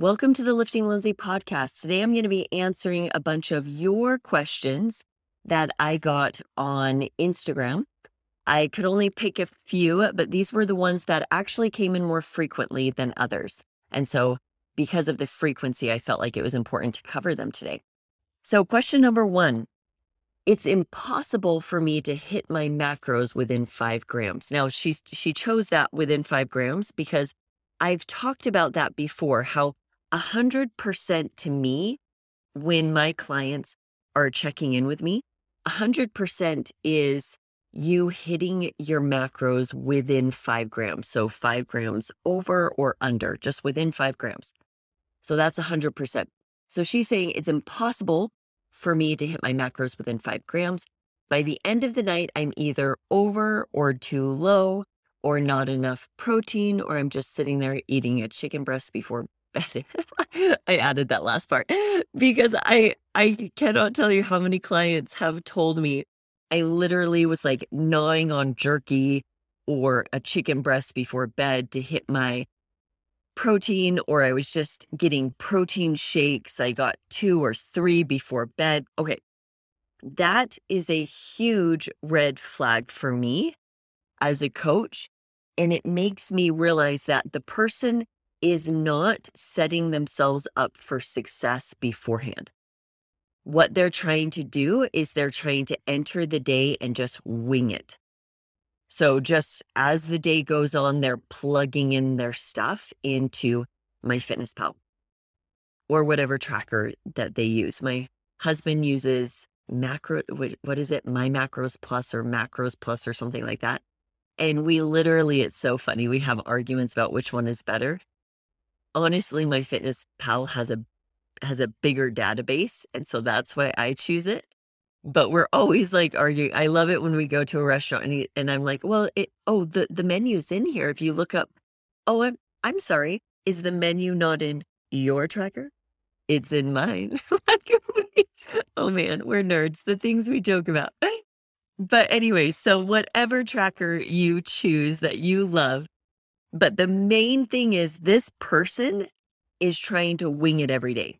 Welcome to the Lifting Lindsay podcast. Today I'm going to be answering a bunch of your questions that I got on Instagram. I could only pick a few, but these were the ones that actually came in more frequently than others. And so, because of the frequency, I felt like it was important to cover them today. So, question number one it's impossible for me to hit my macros within five grams. Now, she, she chose that within five grams because I've talked about that before how 100% to me, when my clients are checking in with me, 100% is you hitting your macros within five grams. So five grams over or under, just within five grams. So that's 100%. So she's saying it's impossible for me to hit my macros within five grams. By the end of the night, I'm either over or too low or not enough protein, or I'm just sitting there eating a chicken breast before. I added that last part because I I cannot tell you how many clients have told me I literally was like gnawing on jerky or a chicken breast before bed to hit my protein, or I was just getting protein shakes. I got two or three before bed. Okay. That is a huge red flag for me as a coach. And it makes me realize that the person is not setting themselves up for success beforehand. What they're trying to do is they're trying to enter the day and just wing it. So just as the day goes on, they're plugging in their stuff into MyFitnessPal or whatever tracker that they use. My husband uses macro, what is it? My Macros Plus or Macros Plus or something like that. And we literally, it's so funny. We have arguments about which one is better. Honestly, my fitness pal has a has a bigger database, and so that's why I choose it but we're always like arguing. I love it when we go to a restaurant and, and I'm like, well, it, oh, the, the menu's in here. If you look up, oh, I'm, I'm sorry. Is the menu not in your tracker? It's in mine. oh man, we're nerds. The things we joke about. But anyway, so whatever tracker you choose that you love, but the main thing is this person is trying to wing it every day.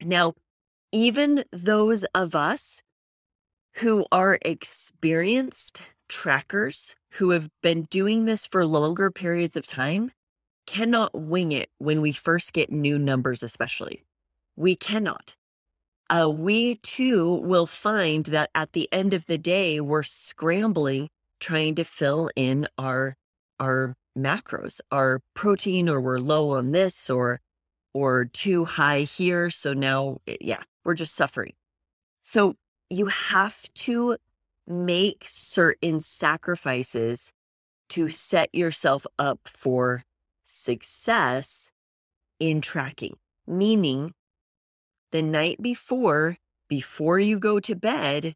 Now, even those of us who are experienced trackers who have been doing this for longer periods of time cannot wing it when we first get new numbers, especially. We cannot. Uh, we too will find that at the end of the day, we're scrambling trying to fill in our our macros, are protein, or we're low on this, or or too high here. So now, eh, yeah, we're just suffering. So you have to make certain sacrifices to set yourself up for success in tracking. Meaning, the night before, before you go to bed,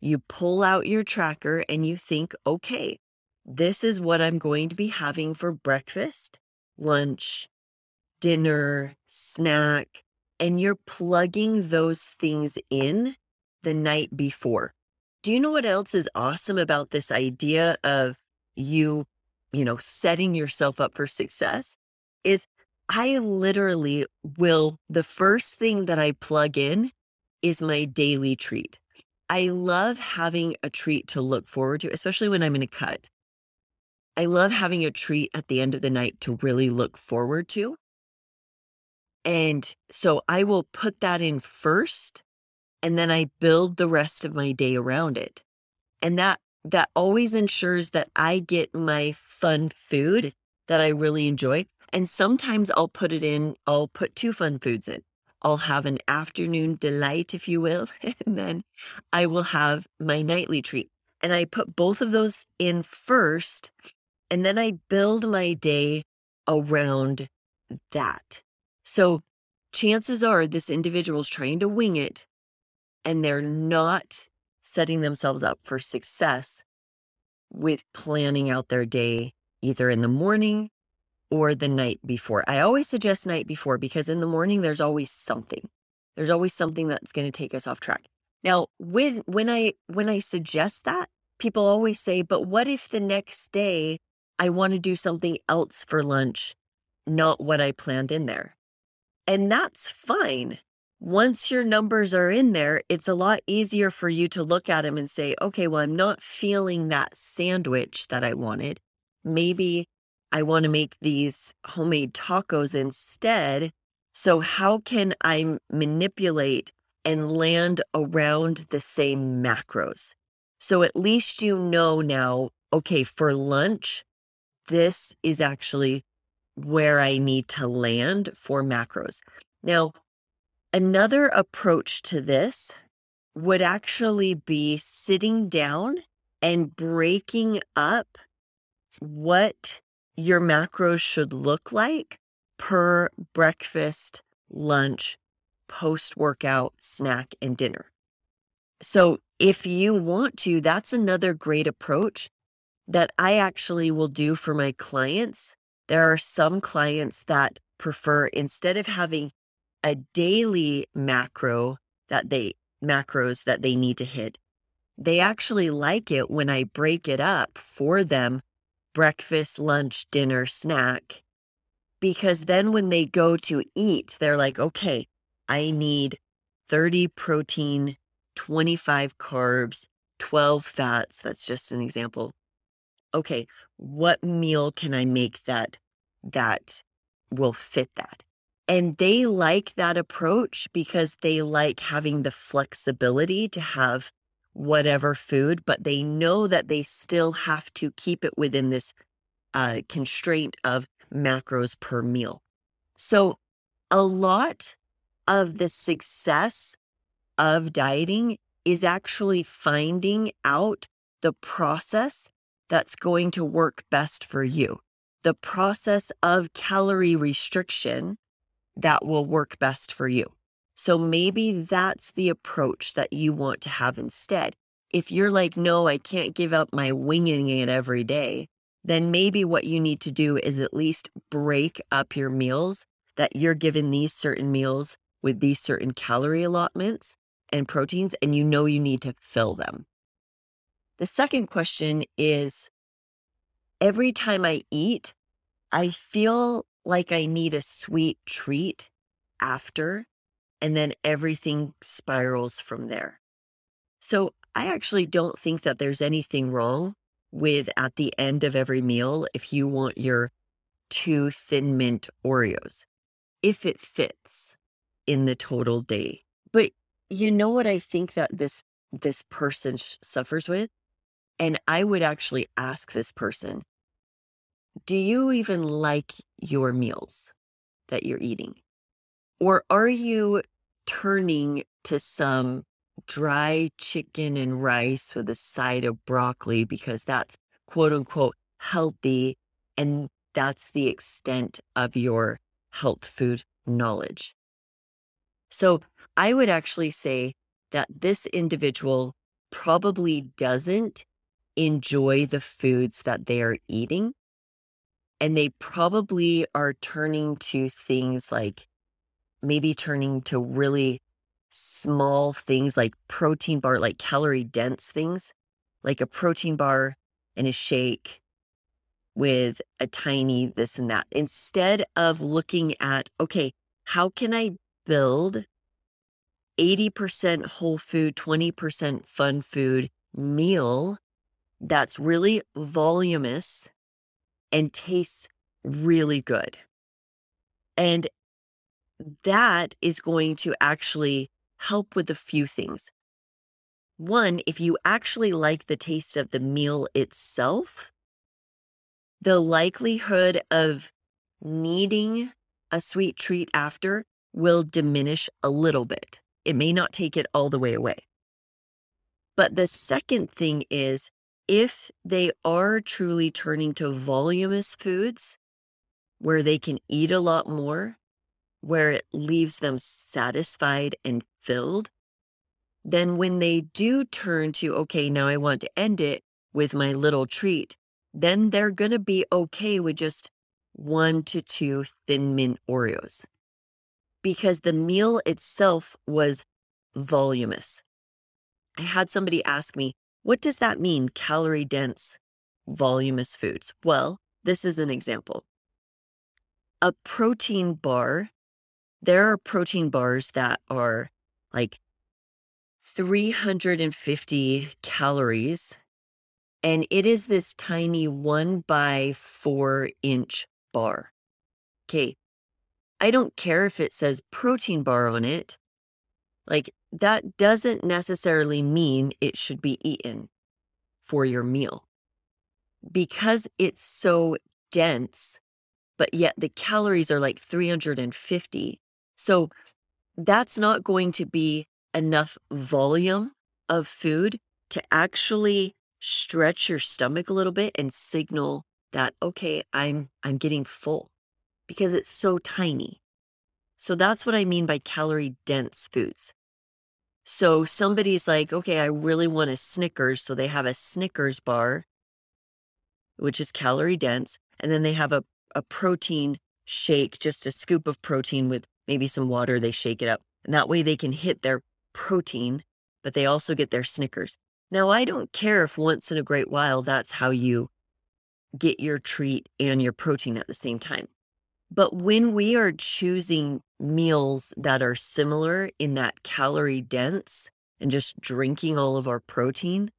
you pull out your tracker and you think, okay, this is what I'm going to be having for breakfast, lunch, dinner, snack. And you're plugging those things in the night before. Do you know what else is awesome about this idea of you, you know, setting yourself up for success? Is I literally will, the first thing that I plug in is my daily treat. I love having a treat to look forward to, especially when I'm in a cut. I love having a treat at the end of the night to really look forward to. And so I will put that in first and then I build the rest of my day around it. And that that always ensures that I get my fun food that I really enjoy. And sometimes I'll put it in, I'll put two fun foods in. I'll have an afternoon delight, if you will, and then I will have my nightly treat. And I put both of those in first, and then I build my day around that. So chances are this individual is trying to wing it and they're not setting themselves up for success with planning out their day either in the morning or the night before. I always suggest night before because in the morning there's always something. There's always something that's going to take us off track. Now, with when I when I suggest that, people always say, "But what if the next day I want to do something else for lunch, not what I planned in there?" And that's fine. Once your numbers are in there, it's a lot easier for you to look at them and say, okay, well, I'm not feeling that sandwich that I wanted. Maybe I want to make these homemade tacos instead. So, how can I manipulate and land around the same macros? So, at least you know now, okay, for lunch, this is actually where I need to land for macros. Now, another approach to this would actually be sitting down and breaking up what your macros should look like per breakfast, lunch, post workout, snack, and dinner. So, if you want to, that's another great approach that I actually will do for my clients. There are some clients that prefer instead of having a daily macro that they macros that they need to hit, they actually like it when I break it up for them breakfast, lunch, dinner, snack. Because then when they go to eat, they're like, okay, I need 30 protein, 25 carbs, 12 fats. That's just an example. Okay, what meal can I make that that will fit that? And they like that approach because they like having the flexibility to have whatever food, but they know that they still have to keep it within this uh, constraint of macros per meal. So, a lot of the success of dieting is actually finding out the process that's going to work best for you, the process of calorie restriction that will work best for you. So maybe that's the approach that you want to have instead. If you're like, no, I can't give up my winging it every day, then maybe what you need to do is at least break up your meals that you're given these certain meals with these certain calorie allotments and proteins, and you know you need to fill them. The second question is every time I eat, I feel like I need a sweet treat after and then everything spirals from there. So I actually don't think that there's anything wrong with at the end of every meal if you want your two thin mint Oreos, if it fits in the total day. But you know what I think that this this person sh- suffers with? And I would actually ask this person, do you even like your meals that you're eating? Or are you turning to some dry chicken and rice with a side of broccoli because that's quote unquote healthy and that's the extent of your health food knowledge. So I would actually say that this individual probably doesn't enjoy the foods that they are eating. And they probably are turning to things like maybe turning to really small things like protein bar, like calorie dense things, like a protein bar and a shake with a tiny this and that, instead of looking at, okay, how can I build 80% whole food, 20% fun food meal that's really voluminous and tastes really good. And that is going to actually help with a few things. One, if you actually like the taste of the meal itself, the likelihood of needing a sweet treat after will diminish a little bit. It may not take it all the way away. But the second thing is if they are truly turning to voluminous foods where they can eat a lot more, where it leaves them satisfied and filled, then when they do turn to, okay, now I want to end it with my little treat, then they're going to be okay with just one to two thin mint Oreos because the meal itself was voluminous. I had somebody ask me, what does that mean, calorie dense, voluminous foods? Well, this is an example. A protein bar there are protein bars that are like 350 calories, and it is this tiny one by four inch bar. Okay. I don't care if it says protein bar on it. Like, that doesn't necessarily mean it should be eaten for your meal because it's so dense, but yet the calories are like 350. So that's not going to be enough volume of food to actually stretch your stomach a little bit and signal that okay, I'm I'm getting full because it's so tiny. So that's what I mean by calorie dense foods. So somebody's like, okay, I really want a Snickers. So they have a Snickers bar, which is calorie dense. And then they have a, a protein shake, just a scoop of protein with maybe some water. They shake it up. And that way they can hit their protein, but they also get their Snickers. Now, I don't care if once in a great while that's how you get your treat and your protein at the same time. But when we are choosing meals that are similar in that calorie dense and just drinking all of our protein,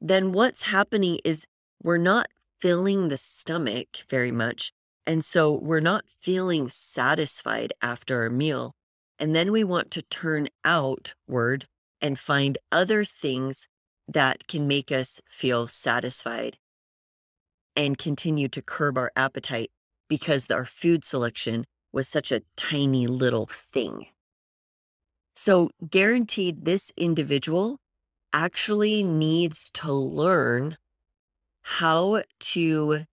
then what's happening is we're not filling the stomach very much. And so we're not feeling satisfied after a meal. And then we want to turn outward and find other things that can make us feel satisfied and continue to curb our appetite because our food selection was such a tiny little thing. So, guaranteed, this individual actually needs to learn how to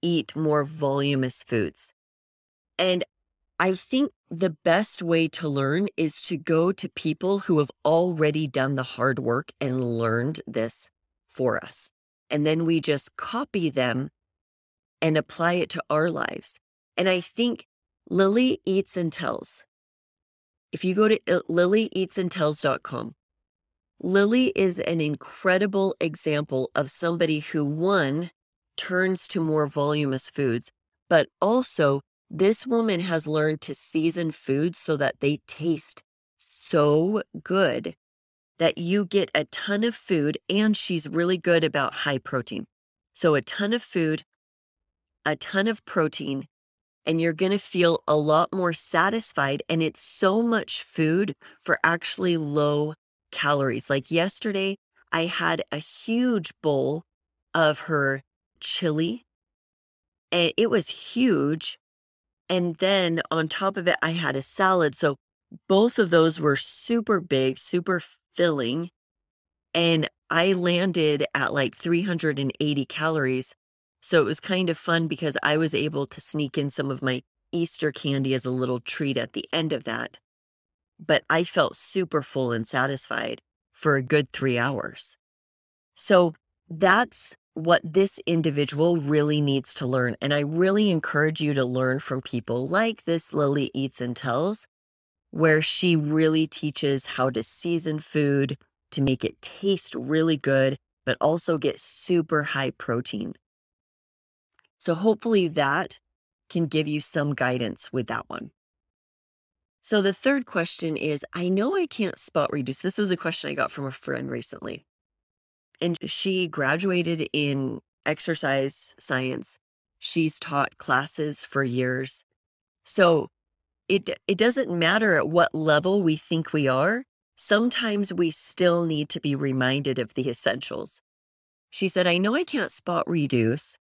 eat more voluminous foods. And I think the best way to learn is to go to people who have already done the hard work and learned this for us. And then we just copy them and apply it to our lives. And I think Lillie Eats and Tells. If you go to uh, lillieeatsandtells.com, Lillie is an incredible example of somebody who, one, turns to more voluminous foods, but also this woman has learned to season foods so that they taste so good that you get a ton of food and she's really good about high protein. So, a ton of food, a ton of protein, and you're going to feel a lot more satisfied. And it's so much food for actually low calories. Like yesterday, I had a huge bowl of her chili, and it was huge. And then on top of it, I had a salad. So both of those were super big, super filling. And I landed at like 380 calories so it was kind of fun because I was able to sneak in some of my Easter candy as a little treat at the end of that. But I felt super full and satisfied for a good three hours. So that's what this individual really needs to learn. And I really encourage you to learn from people like this Lillie Eats and Tells, where she really teaches how to season food to make it taste really good, but also get super high protein. So hopefully that can give you some guidance with that one. So the third question is I know I can't spot reduce. This was a question I got from a friend recently. And she graduated in exercise science. She's taught classes for years. So it it doesn't matter at what level we think we are. Sometimes we still need to be reminded of the essentials. She said, I know I can't spot reduce,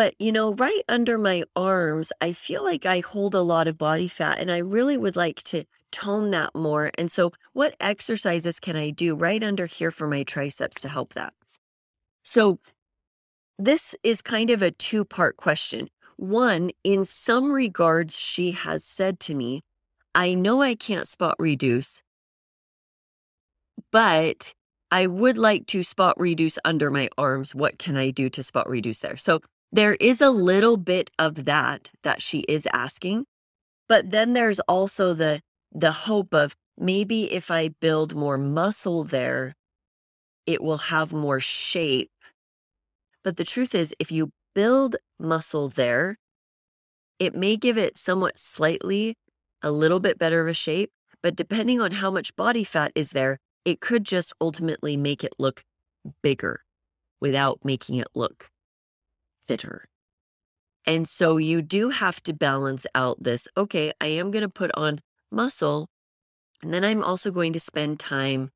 but, you know, right under my arms, I feel like I hold a lot of body fat and I really would like to tone that more. And so, what exercises can I do right under here for my triceps to help that? So, this is kind of a two part question. One, in some regards, she has said to me, I know I can't spot reduce, but I would like to spot reduce under my arms. What can I do to spot reduce there? So there is a little bit of that that she is asking, but then there's also the the hope of maybe if I build more muscle there, it will have more shape. But the truth is, if you build muscle there, it may give it somewhat slightly a little bit better of a shape. But depending on how much body fat is there, it could just ultimately make it look bigger without making it look fitter. And so you do have to balance out this okay, I am going to put on muscle, and then I'm also going to spend time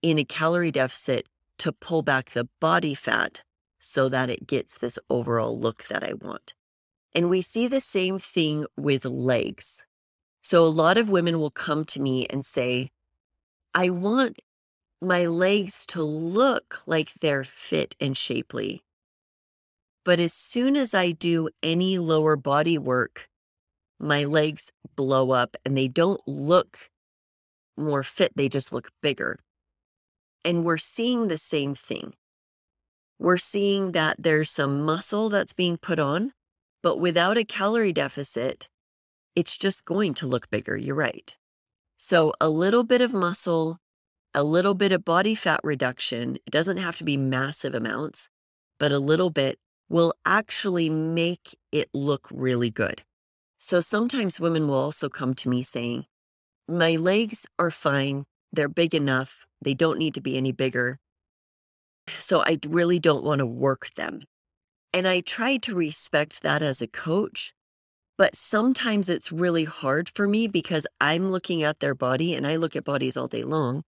in a calorie deficit to pull back the body fat so that it gets this overall look that I want. And we see the same thing with legs. So a lot of women will come to me and say, I want my legs to look like they're fit and shapely. But as soon as I do any lower body work, my legs blow up and they don't look more fit, they just look bigger. And we're seeing the same thing. We're seeing that there's some muscle that's being put on, but without a calorie deficit, it's just going to look bigger. You're right. So, a little bit of muscle, a little bit of body fat reduction, it doesn't have to be massive amounts, but a little bit will actually make it look really good. So, sometimes women will also come to me saying, My legs are fine. They're big enough. They don't need to be any bigger. So, I really don't want to work them. And I try to respect that as a coach but sometimes it's really hard for me because I'm looking at their body and I look at bodies all day long.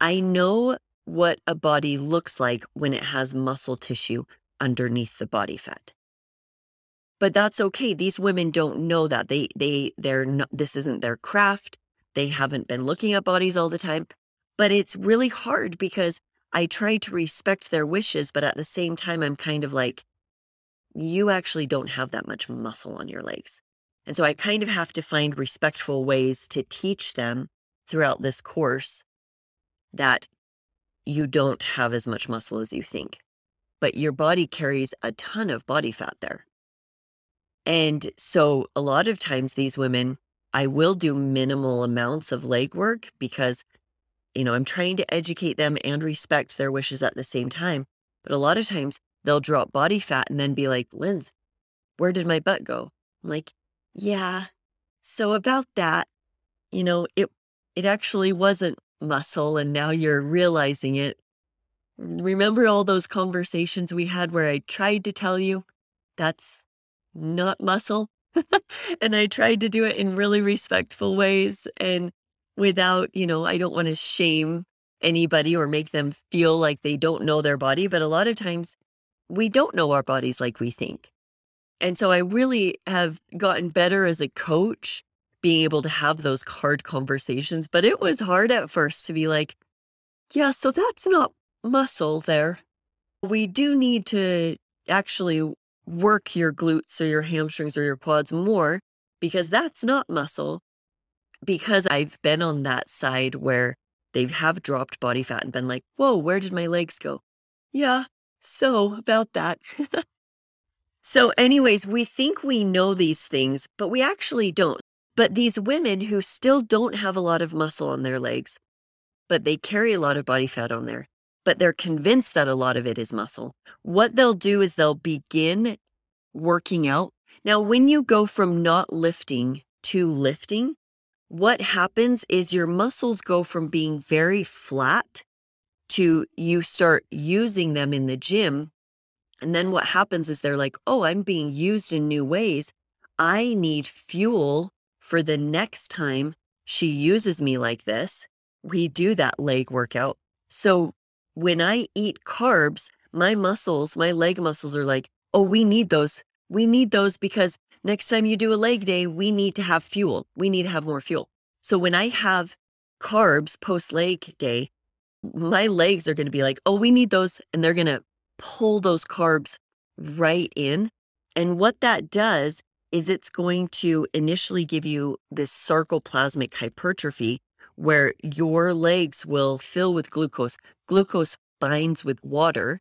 I know what a body looks like when it has muscle tissue underneath the body fat. But that's okay. These women don't know that. They they they're not this isn't their craft. They haven't been looking at bodies all the time. But it's really hard because I try to respect their wishes, but at the same time I'm kind of like you actually don't have that much muscle on your legs. And so I kind of have to find respectful ways to teach them throughout this course that you don't have as much muscle as you think, but your body carries a ton of body fat there. And so a lot of times, these women, I will do minimal amounts of leg work because, you know, I'm trying to educate them and respect their wishes at the same time. But a lot of times, they'll drop body fat and then be like, Linz, where did my butt go? I'm like, yeah. So about that, you know, it it actually wasn't muscle and now you're realizing it. Remember all those conversations we had where I tried to tell you that's not muscle? and I tried to do it in really respectful ways and without, you know, I don't want to shame anybody or make them feel like they don't know their body, but a lot of times we don't know our bodies like we think. And so I really have gotten better as a coach being able to have those hard conversations. But it was hard at first to be like, yeah, so that's not muscle there. We do need to actually work your glutes or your hamstrings or your quads more because that's not muscle. Because I've been on that side where they have dropped body fat and been like, whoa, where did my legs go? Yeah, so, about that. so, anyways, we think we know these things, but we actually don't. But these women who still don't have a lot of muscle on their legs, but they carry a lot of body fat on there, but they're convinced that a lot of it is muscle, what they'll do is they'll begin working out. Now, when you go from not lifting to lifting, what happens is your muscles go from being very flat to you start using them in the gym. And then what happens is they're like, oh, I'm being used in new ways. I need fuel for the next time she uses me like this. We do that leg workout. So when I eat carbs, my muscles, my leg muscles are like, oh, we need those. We need those because next time you do a leg day, we need to have fuel. We need to have more fuel. So when I have carbs post leg day, my legs are going to be like, oh, we need those. And they're going to pull those carbs right in. And what that does is it's going to initially give you this sarcoplasmic hypertrophy where your legs will fill with glucose. Glucose binds with water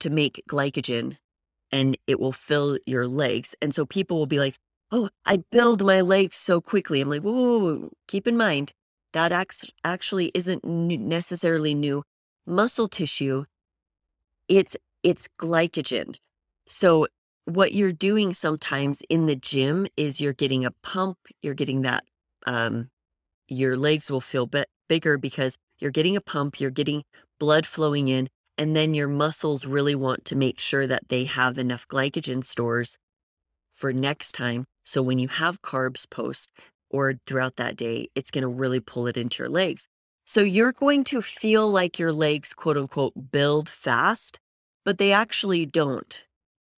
to make glycogen and it will fill your legs. And so people will be like, oh, I build my legs so quickly. I'm like, whoa, whoa, whoa. keep in mind, that actually isn't necessarily new muscle tissue. It's it's glycogen. So what you're doing sometimes in the gym is you're getting a pump, you're getting that, um, your legs will feel bit bigger because you're getting a pump, you're getting blood flowing in, and then your muscles really want to make sure that they have enough glycogen stores for next time. So when you have carbs post or throughout that day, it's going to really pull it into your legs. So you're going to feel like your legs, quote unquote, build fast, but they actually don't.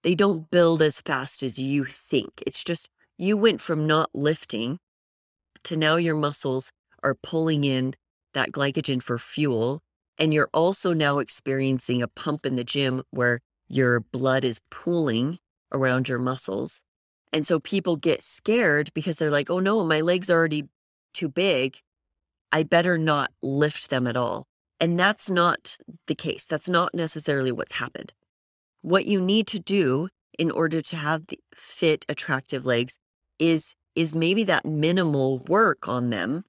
They don't build as fast as you think. It's just you went from not lifting to now your muscles are pulling in that glycogen for fuel. And you're also now experiencing a pump in the gym where your blood is pooling around your muscles. And so people get scared because they're like, oh no, my legs are already too big. I better not lift them at all. And that's not the case. That's not necessarily what's happened. What you need to do in order to have the fit, attractive legs is is maybe that minimal work on them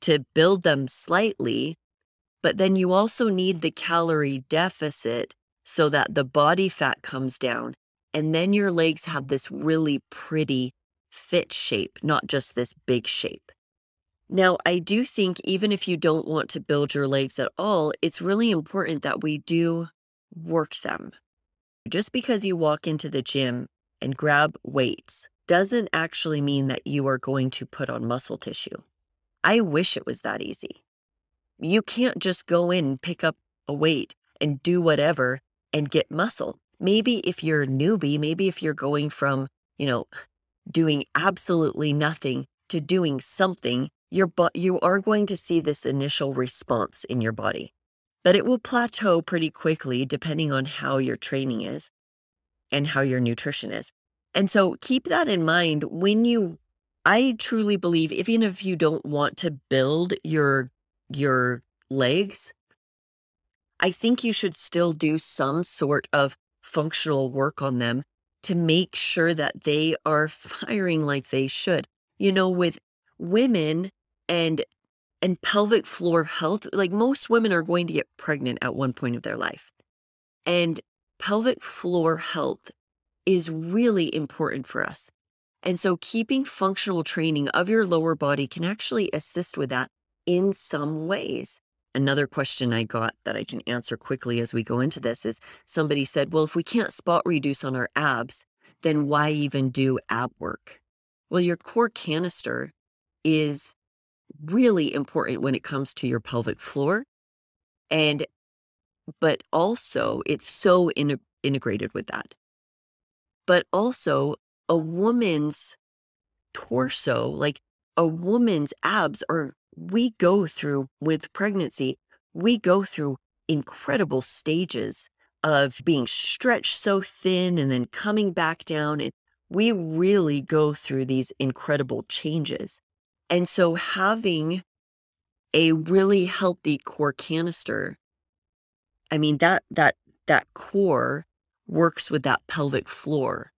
to build them slightly, but then you also need the calorie deficit so that the body fat comes down. And then your legs have this really pretty fit shape, not just this big shape. Now, I do think even if you don't want to build your legs at all, it's really important that we do work them. Just because you walk into the gym and grab weights doesn't actually mean that you are going to put on muscle tissue. I wish it was that easy. You can't just go in and pick up a weight and do whatever and get muscle. Maybe if you're a newbie, maybe if you're going from, you know, doing absolutely nothing to doing something, your but you are going to see this initial response in your body. But it will plateau pretty quickly depending on how your training is and how your nutrition is. And so keep that in mind when you I truly believe even if you don't want to build your your legs, I think you should still do some sort of functional work on them to make sure that they are firing like they should. You know, with women and and pelvic floor health, like most women are going to get pregnant at one point of their life. And pelvic floor health is really important for us. And so, keeping functional training of your lower body can actually assist with that in some ways. Another question I got that I can answer quickly as we go into this is somebody said, Well, if we can't spot reduce on our abs, then why even do ab work? Well, your core canister is really important when it comes to your pelvic floor. And, but also, it's so in, integrated with that. But also, a woman's torso, like a woman's abs are, we go through with pregnancy, we go through incredible stages of being stretched so thin and then coming back down. And we really go through these incredible changes. And so having a really healthy core canister, I mean, that, that, that core works with that pelvic floor.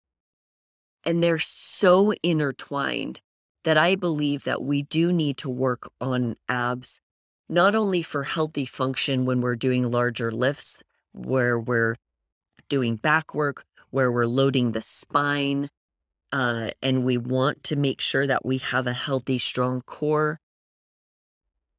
And they're so intertwined that I believe that we do need to work on abs, not only for healthy function when we're doing larger lifts, where we're doing back work, where we're loading the spine, uh, and we want to make sure that we have a healthy, strong core.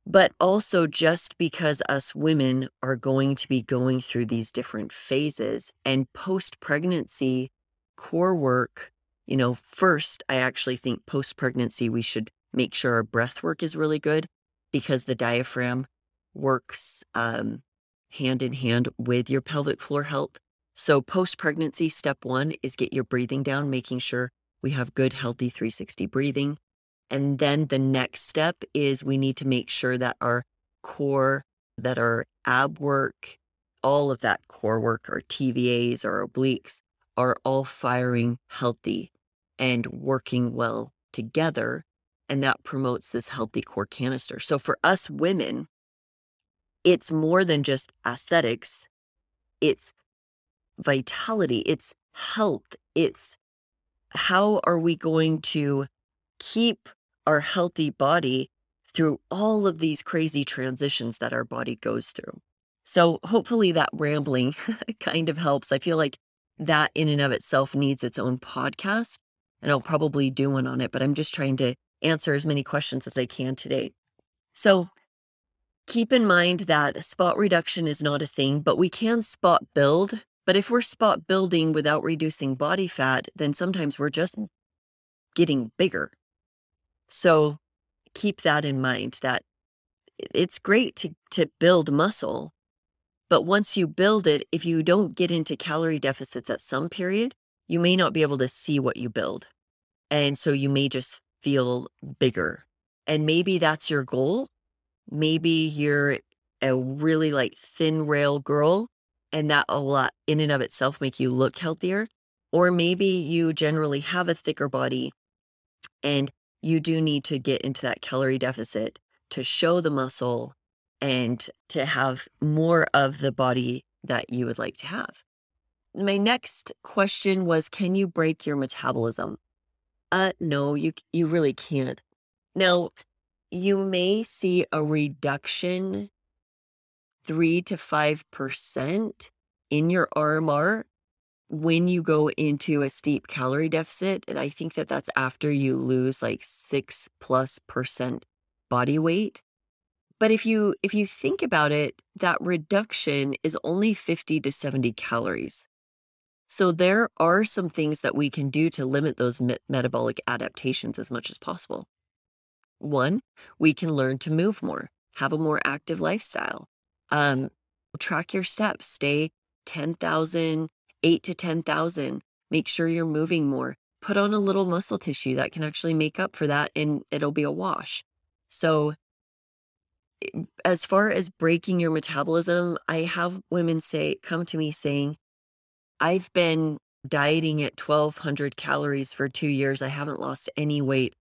But also, just because us women are going to be going through these different phases and post pregnancy core work you know, first, I actually think post pregnancy, we should make sure our breath work is really good because the diaphragm works um, hand in hand with your pelvic floor health. So, post pregnancy, step one is get your breathing down, making sure we have good, healthy 360 breathing. And then the next step is we need to make sure that our core, that our ab work, all of that core work, our TVAs, our obliques, are all firing healthy and working well together. And that promotes this healthy core canister. So for us women, it's more than just aesthetics, it's vitality, it's health, it's how are we going to keep our healthy body through all of these crazy transitions that our body goes through. So hopefully that rambling kind of helps. I feel like that in and of itself needs its own podcast. And I'll probably do one on it, but I'm just trying to answer as many questions as I can today. So keep in mind that spot reduction is not a thing, but we can spot build. But if we're spot building without reducing body fat, then sometimes we're just getting bigger. So keep that in mind that it's great to, to build muscle, but once you build it, if you don't get into calorie deficits at some period, you may not be able to see what you build. And so you may just feel bigger. And maybe that's your goal. Maybe you're a really like thin rail girl and that a lot in and of itself make you look healthier. Or maybe you generally have a thicker body and you do need to get into that calorie deficit to show the muscle and to have more of the body that you would like to have. My next question was Can you break your metabolism? Uh, no, you, you really can't. Now, you may see a reduction three to 5% in your RMR when you go into a steep calorie deficit. I think that that's after you lose like six plus percent body weight. But if you if you think about it, that reduction is only 50 to 70 calories. So there are some things that we can do to limit those me- metabolic adaptations as much as possible. One, we can learn to move more, have a more active lifestyle. Um, track your steps, stay 10,000, 8 to 10,000. Make sure you're moving more. Put on a little muscle tissue that can actually make up for that and it'll be a wash. So eh, as far as breaking your metabolism, I have women say, come to me saying, I've been dieting at 1200 calories for two years. I haven't lost any weight.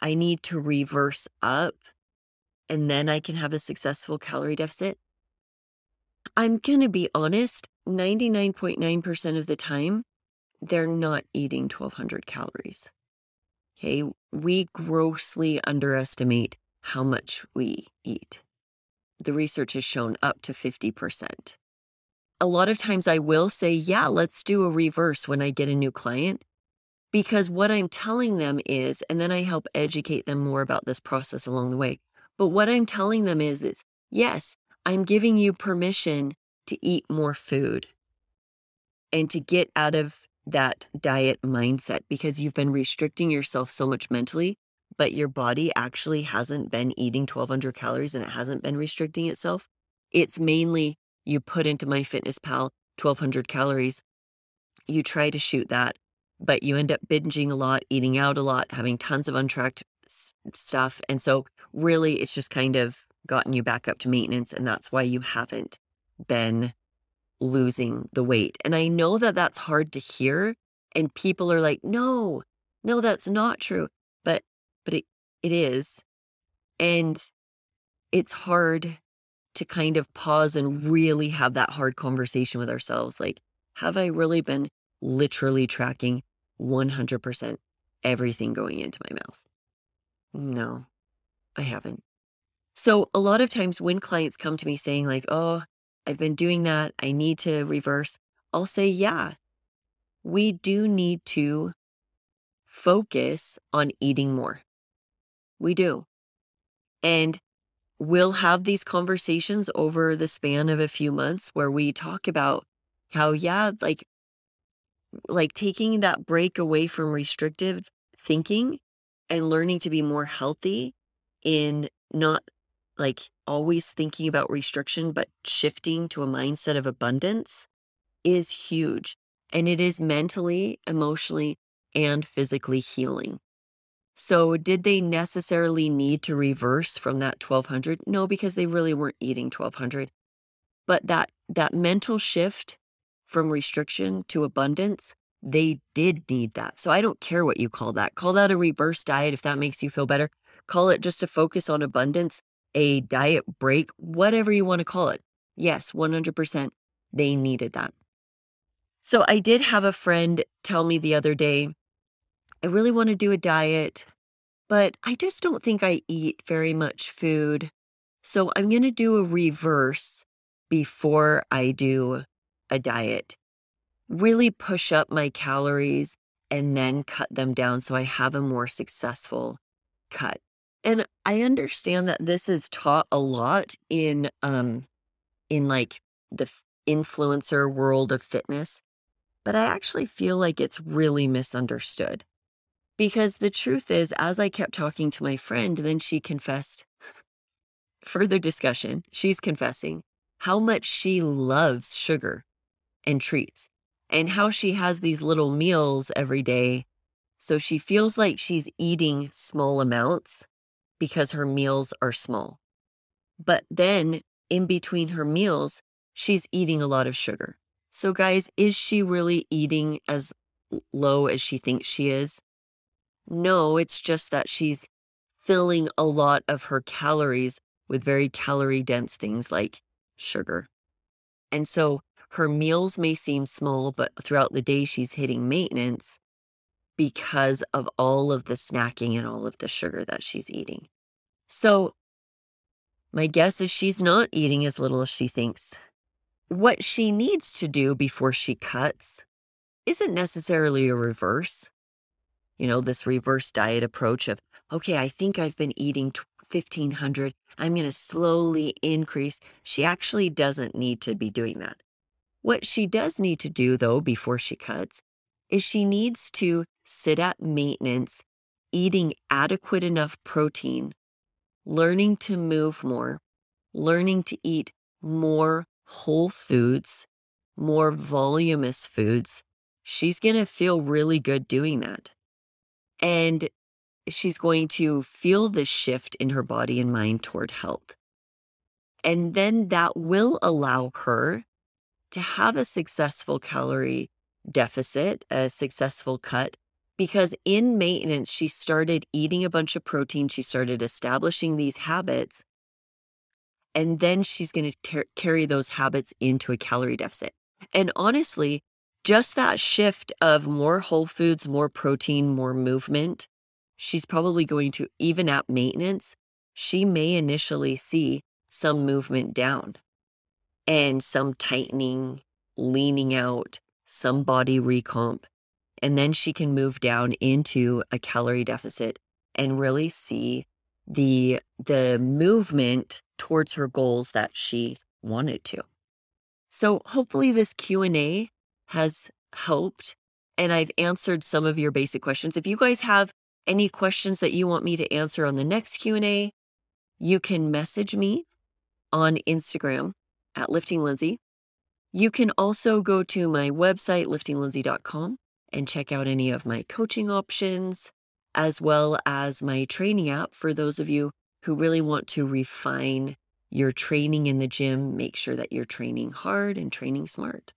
I need to reverse up and then I can have a successful calorie deficit. I'm going to be honest 99.9% of the time, they're not eating 1200 calories. Okay. We grossly underestimate how much we eat. The research has shown up to 50%. A lot of times I will say, yeah, let's do a reverse when I get a new client. Because what I'm telling them is, and then I help educate them more about this process along the way. But what I'm telling them is, is yes, I'm giving you permission to eat more food and to get out of that diet mindset because you've been restricting yourself so much mentally but your body actually hasn't been eating 1200 calories and it hasn't been restricting itself. It's mainly you put into MyFitnessPal 1200 calories. You try to shoot that, but you end up binging a lot, eating out a lot, having tons of untracked stuff. And so, really, it's just kind of gotten you back up to maintenance. And that's why you haven't been losing the weight. And I know that that's hard to hear. And people are like, no, no, that's not true. But but it, it is. And it's hard to kind of pause and really have that hard conversation with ourselves. Like, have I really been literally tracking 100% everything going into my mouth? No, I haven't. So, a lot of times when clients come to me saying, like, oh, I've been doing that, I need to reverse, I'll say, yeah, we do need to focus on eating more. We do. And we'll have these conversations over the span of a few months where we talk about how, yeah, like, like taking that break away from restrictive thinking and learning to be more healthy in not like always thinking about restriction, but shifting to a mindset of abundance is huge. And it is mentally, emotionally, and physically healing. So, did they necessarily need to reverse from that 1200? No, because they really weren't eating 1200. But that that mental shift from restriction to abundance, they did need that. So I don't care what you call that. Call that a reverse diet if that makes you feel better. Call it just a focus on abundance, a diet break, whatever you want to call it. Yes, 100%. They needed that. So I did have a friend tell me the other day, I really want to do a diet, but I just don't think I eat very much food. So I'm going to do a reverse before I do a diet. really push up my calories and then cut them down so I have a more successful cut. And I understand that this is taught a lot in um in like the influencer world of fitness, but I actually feel like it's really misunderstood. Because the truth is, as I kept talking to my friend, then she confessed, further discussion, she's confessing how much she loves sugar and treats and how she has these little meals every day. So she feels like she's eating small amounts because her meals are small. But then in between her meals, she's eating a lot of sugar. So, guys, is she really eating as low as she thinks she is? No, it's just that she's filling a lot of her calories with very calorie dense things like sugar. And so her meals may seem small, but throughout the day, she's hitting maintenance because of all of the snacking and all of the sugar that she's eating. So, my guess is she's not eating as little as she thinks. What she needs to do before she cuts isn't necessarily a reverse. You know, this reverse diet approach of, okay, I think I've been eating 1500. I'm going to slowly increase. She actually doesn't need to be doing that. What she does need to do, though, before she cuts, is she needs to sit at maintenance, eating adequate enough protein, learning to move more, learning to eat more whole foods, more voluminous foods. She's going to feel really good doing that. And she's going to feel this shift in her body and mind toward health. And then that will allow her to have a successful calorie deficit, a successful cut, because in maintenance, she started eating a bunch of protein. She started establishing these habits. And then she's going to ter- carry those habits into a calorie deficit. And honestly, just that shift of more whole foods, more protein, more movement, she's probably going to, even at maintenance, she may initially see some movement down and some tightening, leaning out, some body recomp. And then she can move down into a calorie deficit and really see the the movement towards her goals that she wanted to. So hopefully this Q&A has helped and I've answered some of your basic questions. If you guys have any questions that you want me to answer on the next Q&A, you can message me on Instagram at Lifting Lindsay. You can also go to my website, liftinglindsay.com, and check out any of my coaching options, as well as my training app for those of you who really want to refine your training in the gym. Make sure that you're training hard and training smart.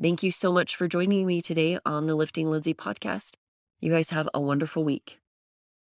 Thank you so much for joining me today on the Lifting Lindsay podcast. You guys have a wonderful week.